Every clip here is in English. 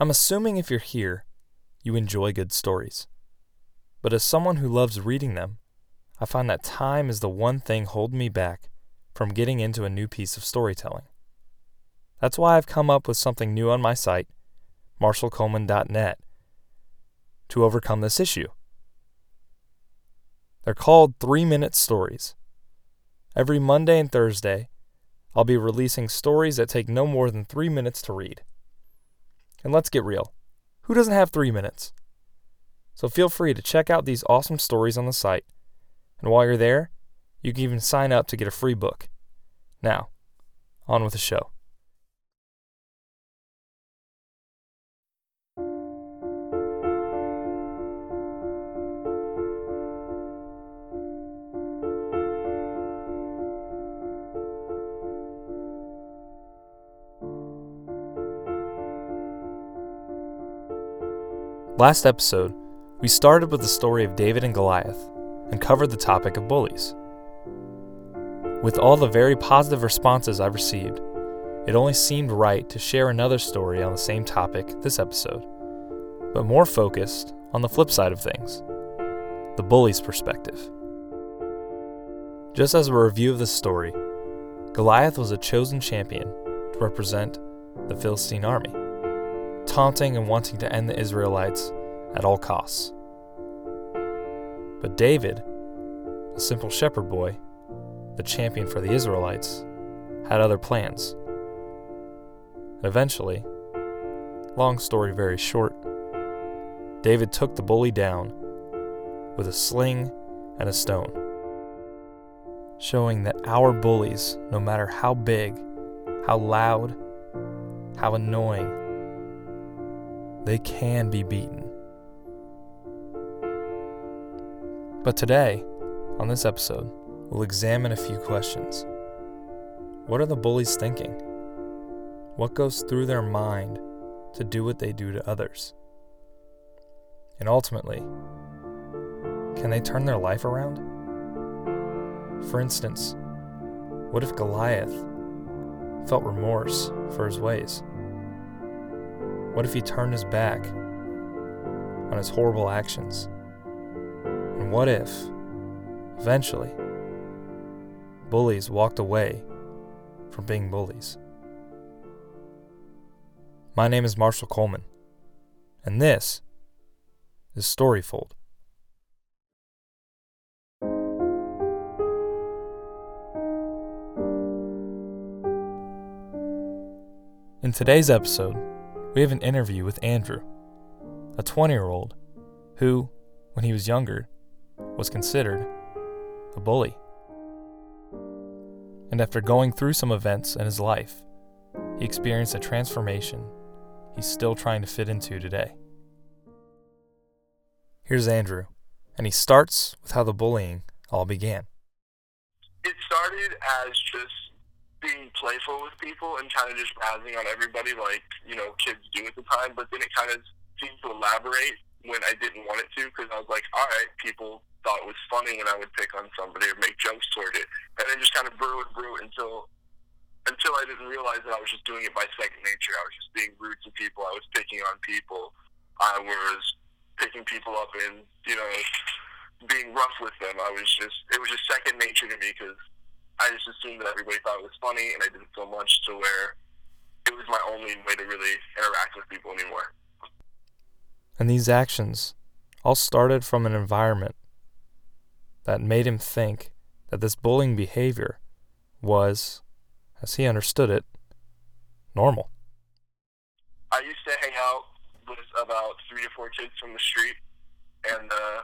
I'm assuming if you're here, you enjoy good stories. But as someone who loves reading them, I find that time is the one thing holding me back from getting into a new piece of storytelling. That's why I've come up with something new on my site, marshallcoleman.net, to overcome this issue. They're called three minute stories. Every Monday and Thursday, I'll be releasing stories that take no more than three minutes to read. And let's get real who doesn't have three minutes? So feel free to check out these awesome stories on the site. And while you're there, you can even sign up to get a free book. Now, on with the show. Last episode, we started with the story of David and Goliath and covered the topic of bullies. With all the very positive responses I've received, it only seemed right to share another story on the same topic this episode, but more focused on the flip side of things the bully's perspective. Just as a review of this story, Goliath was a chosen champion to represent the Philistine army taunting and wanting to end the Israelites at all costs. But David, a simple shepherd boy, the champion for the Israelites, had other plans. Eventually, long story very short, David took the bully down with a sling and a stone, showing that our bullies, no matter how big, how loud, how annoying, they can be beaten. But today, on this episode, we'll examine a few questions. What are the bullies thinking? What goes through their mind to do what they do to others? And ultimately, can they turn their life around? For instance, what if Goliath felt remorse for his ways? What if he turned his back on his horrible actions? And what if, eventually, bullies walked away from being bullies? My name is Marshall Coleman, and this is Storyfold. In today's episode, we have an interview with Andrew, a 20 year old who, when he was younger, was considered a bully. And after going through some events in his life, he experienced a transformation he's still trying to fit into today. Here's Andrew, and he starts with how the bullying all began. It started as just being playful with people and kind of just razzing on everybody like, you know, kids do at the time. But then it kind of seemed to elaborate when I didn't want it to because I was like, all right, people thought it was funny when I would pick on somebody or make jokes toward it. And then just kind of brew and brew until until I didn't realize that I was just doing it by second nature. I was just being rude to people. I was picking on people. I was picking people up and, you know, being rough with them. I was just, it was just second nature to me because I just assumed that everybody thought it was funny, and I did it so much to where it was my only way to really interact with people anymore. And these actions all started from an environment that made him think that this bullying behavior was, as he understood it, normal. I used to hang out with about three to four kids from the street, and uh,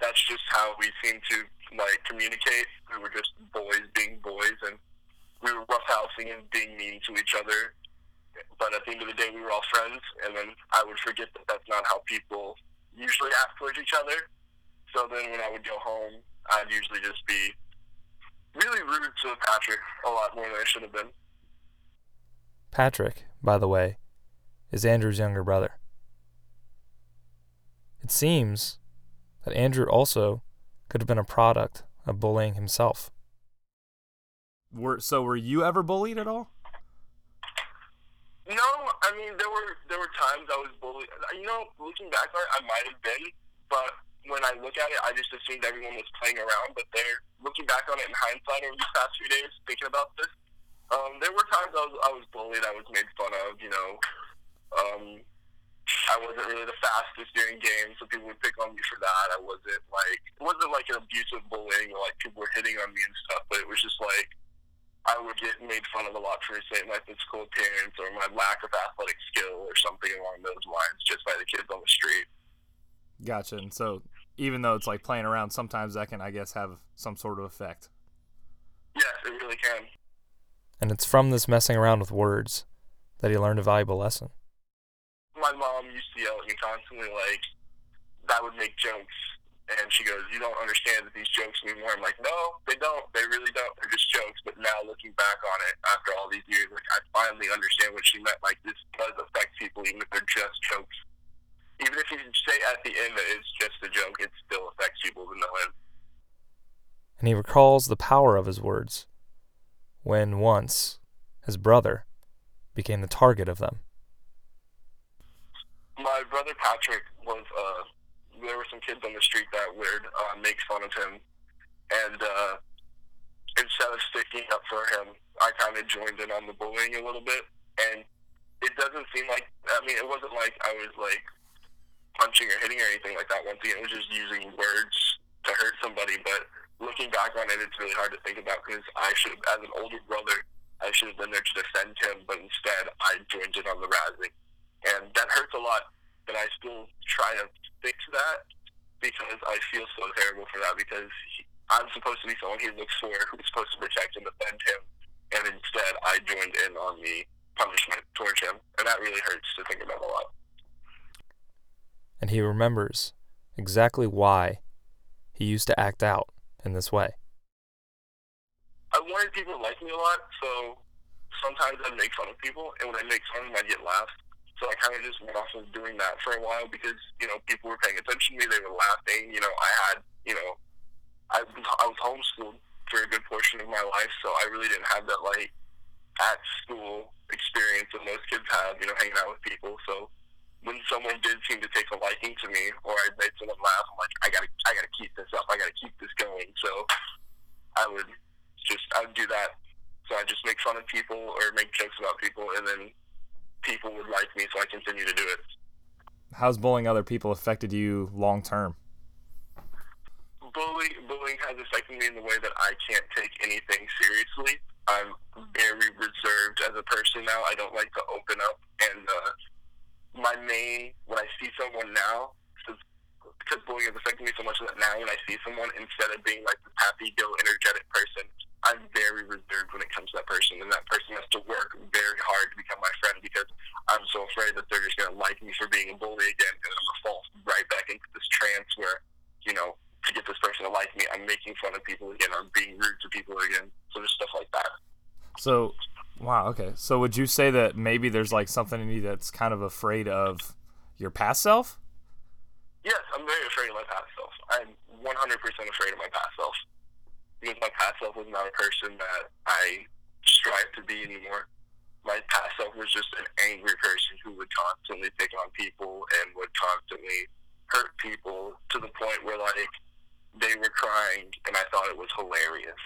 that's just how we seemed to like communicate. We were just boys being boys, and we were roughhousing and being mean to each other. But at the end of the day, we were all friends, and then I would forget that that's not how people usually act towards each other. So then, when I would go home, I'd usually just be really rude to Patrick a lot more than I should have been. Patrick, by the way, is Andrew's younger brother. It seems that Andrew also could have been a product of bullying himself. Were so were you ever bullied at all? No, I mean there were there were times I was bullied. You know, looking back on it, I might have been, but when I look at it, I just assumed everyone was playing around. But they're looking back on it in hindsight over these past few days, thinking about this. Um, there were times I was I was bullied. I was made fun of. You know, um, I wasn't really the fastest during games, so people would pick on me for that. I wasn't like it wasn't like an abusive bullying or like people were hitting on me and stuff, but it was just like I would get made fun of a lot for say my physical appearance or my lack of athletic skill or something along those lines, just by the kids on the street. Gotcha. And so even though it's like playing around, sometimes that can, I guess, have some sort of effect. Yes, it really can. And it's from this messing around with words that he learned a valuable lesson. My mom used to yell at me constantly, like, that would make jokes. And she goes, You don't understand that these jokes mean more. I'm like, No, they don't. They really don't. They're just jokes. But now looking back on it after all these years, like, I finally understand what she meant. Like, this does affect people, even if they're just jokes. Even if you say at the end that it's just a joke, it still affects people to know it. And he recalls the power of his words when once his brother became the target of them. Brother Patrick was, uh, there were some kids on the street that would uh, make fun of him. And uh, instead of sticking up for him, I kind of joined in on the bullying a little bit. And it doesn't seem like, I mean, it wasn't like I was like punching or hitting or anything like that. Once again, it was just using words to hurt somebody. But looking back on it, it's really hard to think about because I should, as an older brother, I should have been there to defend him, but instead I joined in on the razzing. And that hurts a lot, but I still try to fix that because I feel so terrible for that because he, I'm supposed to be someone he looks for who's supposed to protect and defend him. And instead I joined in on the punishment towards him. And that really hurts to think about a lot. And he remembers exactly why he used to act out in this way. I wanted people to like me a lot, so sometimes I'd make fun of people, and when I make fun of them, I'd get laughed. So I kind of just went off of doing that for a while because you know people were paying attention to me, they were laughing. You know, I had you know, I I was homeschooled for a good portion of my life, so I really didn't have that like at school experience that most kids have. You know, hanging out with people. So when someone did seem to take a liking to me, or I made someone laugh, I'm like, I gotta I gotta keep this up. I gotta keep this going. So I would just I would do that. So I just make fun of people or make jokes about people, and then people would like me, so I continue to do it. How's bullying other people affected you long term? Bullying, bullying has affected me in the way that I can't take anything seriously. I'm very reserved as a person now. I don't like to open up, and uh, my main when I see someone now, because bullying has affected me so much that now when I see someone, instead of being like this happy, go, energetic person, I'm very reserved when it comes to that person, and that person has to work very hard to become my friend because I'm so afraid that they're just gonna like me for being a bully again, and I'm gonna fall right back into this trance where, you know, to get this person to like me, I'm making fun of people again, I'm being rude to people again, so just stuff like that. So, wow, okay. So would you say that maybe there's like something in you that's kind of afraid of your past self? Yes, I'm very afraid of my past self. I'm 100% afraid of my past self because my past self was not a person that I strive to be anymore. My past self was just an angry person who would constantly pick on people and would constantly hurt people to the point where like they were crying and I thought it was hilarious.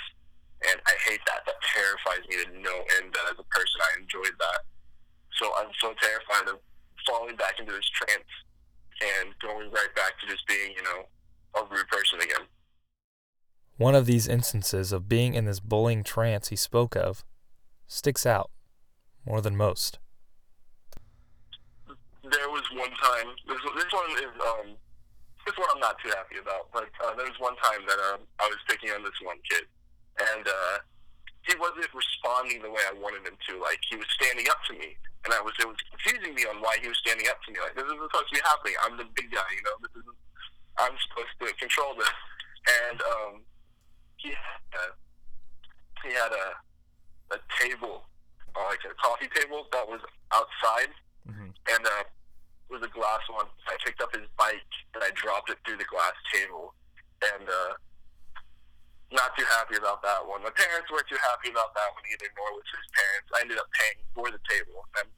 And I hate that. That terrifies me to no end that as a person I enjoyed that. So I'm so terrified of falling back into this trance and going right back to just being, you know, a rude person again. One of these instances of being in this bullying trance he spoke of sticks out more than most. There was one time. This, this one is um, this one I'm not too happy about. But uh, there was one time that um, I was picking on this one kid, and uh, he wasn't responding the way I wanted him to. Like he was standing up to me, and I was it was confusing me on why he was standing up to me. Like this isn't supposed to be happening. I'm the big guy, you know. This isn't. I'm supposed to control this, and um, he had a, he had a a table, uh, like a coffee table that was outside, mm-hmm. and uh, it was a glass one. I picked up his bike and I dropped it through the glass table, and uh, not too happy about that one. My parents weren't too happy about that one either, nor was his parents. I ended up paying for the table, and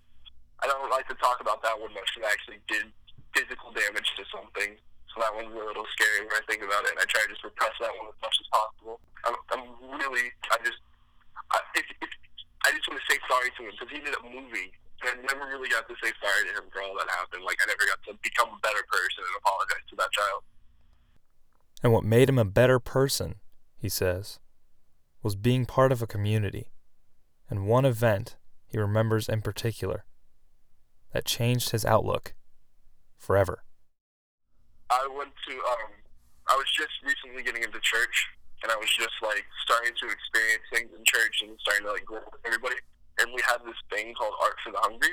I don't like to talk about that one much I actually did physical damage to something. So that one's a little scary when I think about it, and I try to just repress that one as much as possible. I'm, I'm really, I just, I, if, if, I just want to say sorry to him because he did a movie, and I never really got to say sorry to him for all that happened. Like I never got to become a better person and apologize to that child. And what made him a better person, he says, was being part of a community, and one event he remembers in particular that changed his outlook forever. I went to, um, I was just recently getting into church, and I was just like starting to experience things in church and starting to like grow with everybody. And we had this thing called Art for the Hungry,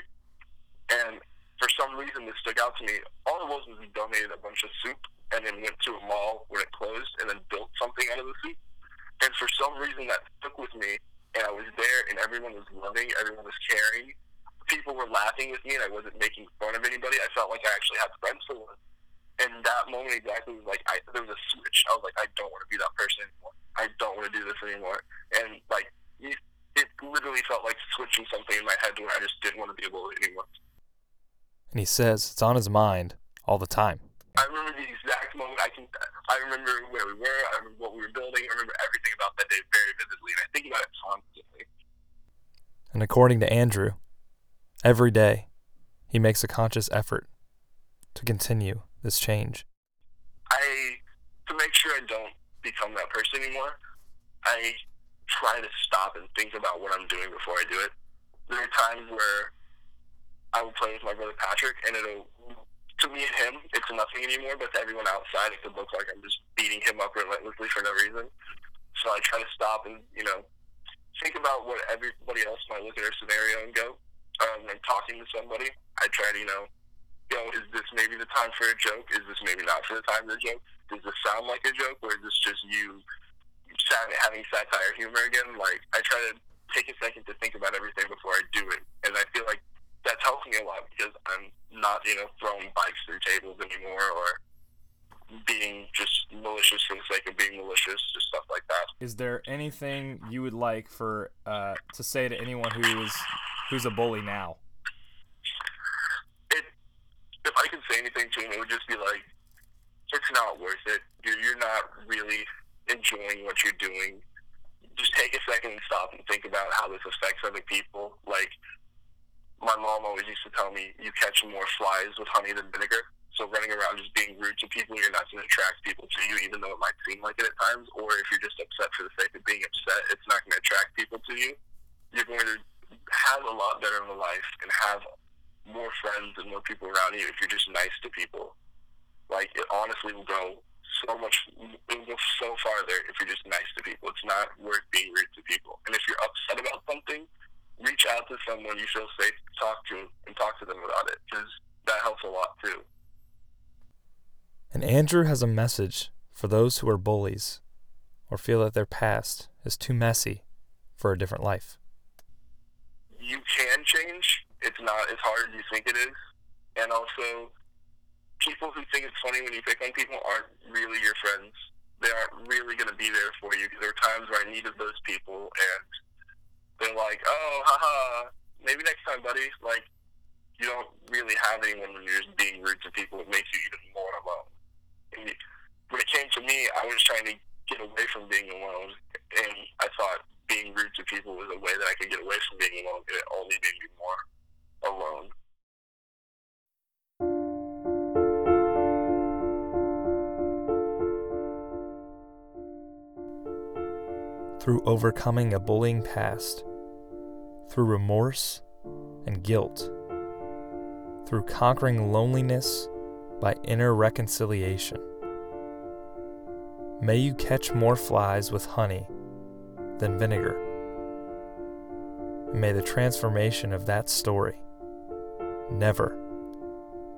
and for some reason this stuck out to me. All it was was we donated a bunch of soup and then went to a mall when it closed and then built something out of the soup. And for some reason that stuck with me, and I was there, and everyone was loving, everyone was caring, people were laughing with me and I wasn't making fun of anybody. I felt like I actually had friends for once. And that moment exactly was like I there was a switch. I was like, I don't want to be that person anymore. I don't want to do this anymore. And like it literally felt like switching something in my head to where I just didn't want to be a bully anymore. And he says it's on his mind all the time. I remember the exact moment. I can. I remember where we were. I remember what we were building. I remember everything about that day very vividly, and I think about it constantly. And according to Andrew, Every day, he makes a conscious effort to continue this change. I, to make sure I don't become that person anymore, I try to stop and think about what I'm doing before I do it. There are times where I will play with my brother Patrick, and it'll, to me and him, it's nothing anymore, but to everyone outside, it could look like I'm just beating him up relentlessly for no reason. So I try to stop and, you know, think about what everybody else might look at our scenario and go, um, talking to somebody, I try to, you know, yo, is this maybe the time for a joke? Is this maybe not for the time for a joke? Does this sound like a joke, or is this just you having satire humor again? Like, I try to take a second to think about everything before I do it, and I feel like that's helped me a lot because I'm not, you know, throwing bikes through tables anymore or being just malicious for the sake of being malicious, just stuff like that. Is there anything you would like for uh, to say to anyone who is who's a bully now? If I could say anything to him, it would just be like, it's not worth it. You're, you're not really enjoying what you're doing. Just take a second and stop and think about how this affects other people. Like, my mom always used to tell me, you catch more flies with honey than vinegar. So running around just being rude to people, you're not going to attract people to you, even though it might seem like it at times. Or if you're just upset for the sake of being upset, it's not going to attract people to you. You're going to have a lot better of a life and have more friends and more people around you if you're just nice to people. Like it honestly will go so much, it will go so farther if you're just nice to people. It's not worth being rude to people. And if you're upset about something, reach out to someone you feel safe to talk to and talk to them about it because that helps a lot too. And Andrew has a message for those who are bullies or feel that their past is too messy for a different life you can change. It's not as hard as you think it is. And also, people who think it's funny when you pick on people aren't really your friends. They aren't really going to be there for you. There are times where I needed those people, and they're like, oh, haha, maybe next time, buddy. Like, you don't really have anyone when you're just being rude to people. It makes you even more alone. And when it came to me, I was trying to get away from being alone, and I thought being rude to people was a way that I could get away from being alone, and it only made me more alone. Through overcoming a bullying past, through remorse and guilt, through conquering loneliness by inner reconciliation. May you catch more flies with honey than vinegar. And may the transformation of that story never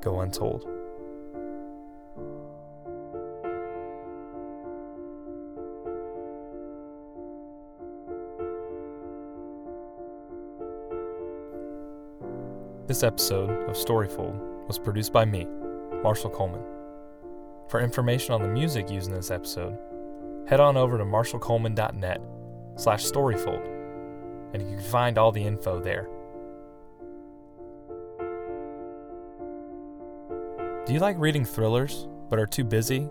go untold. This episode of Storyfold was produced by me, Marshall Coleman. For information on the music used in this episode, head on over to marshallcoleman.net slash storyfold, and you can find all the info there. Do you like reading thrillers, but are too busy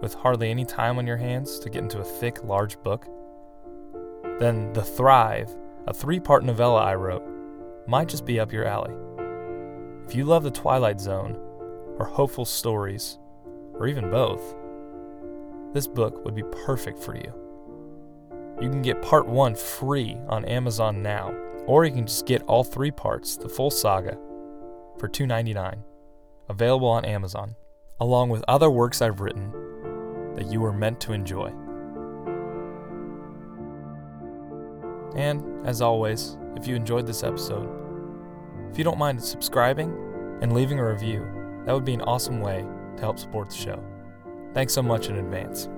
with hardly any time on your hands to get into a thick, large book? Then The Thrive, a three part novella I wrote, might just be up your alley. If you love The Twilight Zone, or hopeful stories, or even both, this book would be perfect for you. You can get part one free on Amazon now, or you can just get all three parts, the full saga, for $2.99, available on Amazon, along with other works I've written that you are meant to enjoy. And, as always, if you enjoyed this episode, if you don't mind subscribing and leaving a review, that would be an awesome way to help support the show. Thanks so much in advance.